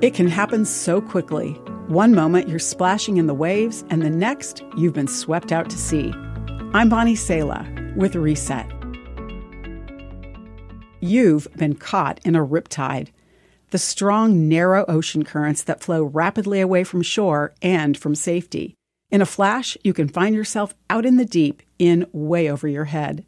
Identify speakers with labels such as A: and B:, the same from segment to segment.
A: It can happen so quickly. One moment you're splashing in the waves, and the next you've been swept out to sea. I'm Bonnie Sala with Reset. You've been caught in a riptide, the strong, narrow ocean currents that flow rapidly away from shore and from safety. In a flash, you can find yourself out in the deep, in way over your head.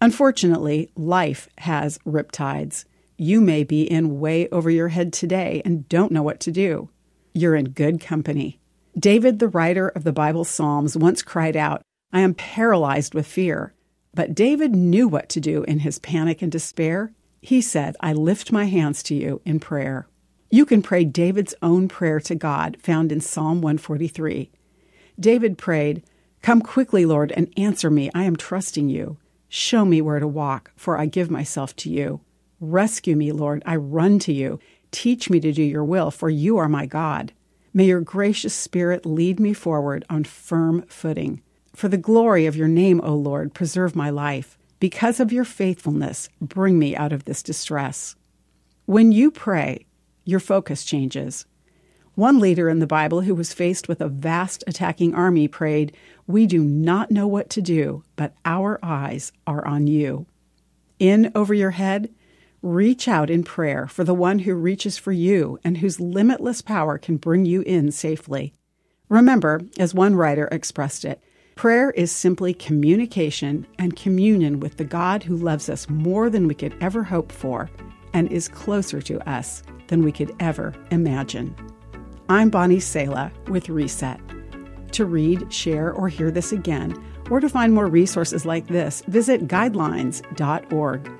A: Unfortunately, life has riptides. You may be in way over your head today and don't know what to do. You're in good company. David, the writer of the Bible Psalms, once cried out, I am paralyzed with fear. But David knew what to do in his panic and despair. He said, I lift my hands to you in prayer. You can pray David's own prayer to God, found in Psalm 143. David prayed, Come quickly, Lord, and answer me. I am trusting you. Show me where to walk, for I give myself to you. Rescue me, Lord. I run to you. Teach me to do your will, for you are my God. May your gracious Spirit lead me forward on firm footing. For the glory of your name, O Lord, preserve my life. Because of your faithfulness, bring me out of this distress. When you pray, your focus changes. One leader in the Bible who was faced with a vast attacking army prayed, We do not know what to do, but our eyes are on you. In over your head, reach out in prayer for the one who reaches for you and whose limitless power can bring you in safely. Remember, as one writer expressed it, prayer is simply communication and communion with the God who loves us more than we could ever hope for and is closer to us than we could ever imagine. I'm Bonnie Sala with Reset. To read, share, or hear this again, or to find more resources like this, visit guidelines.org.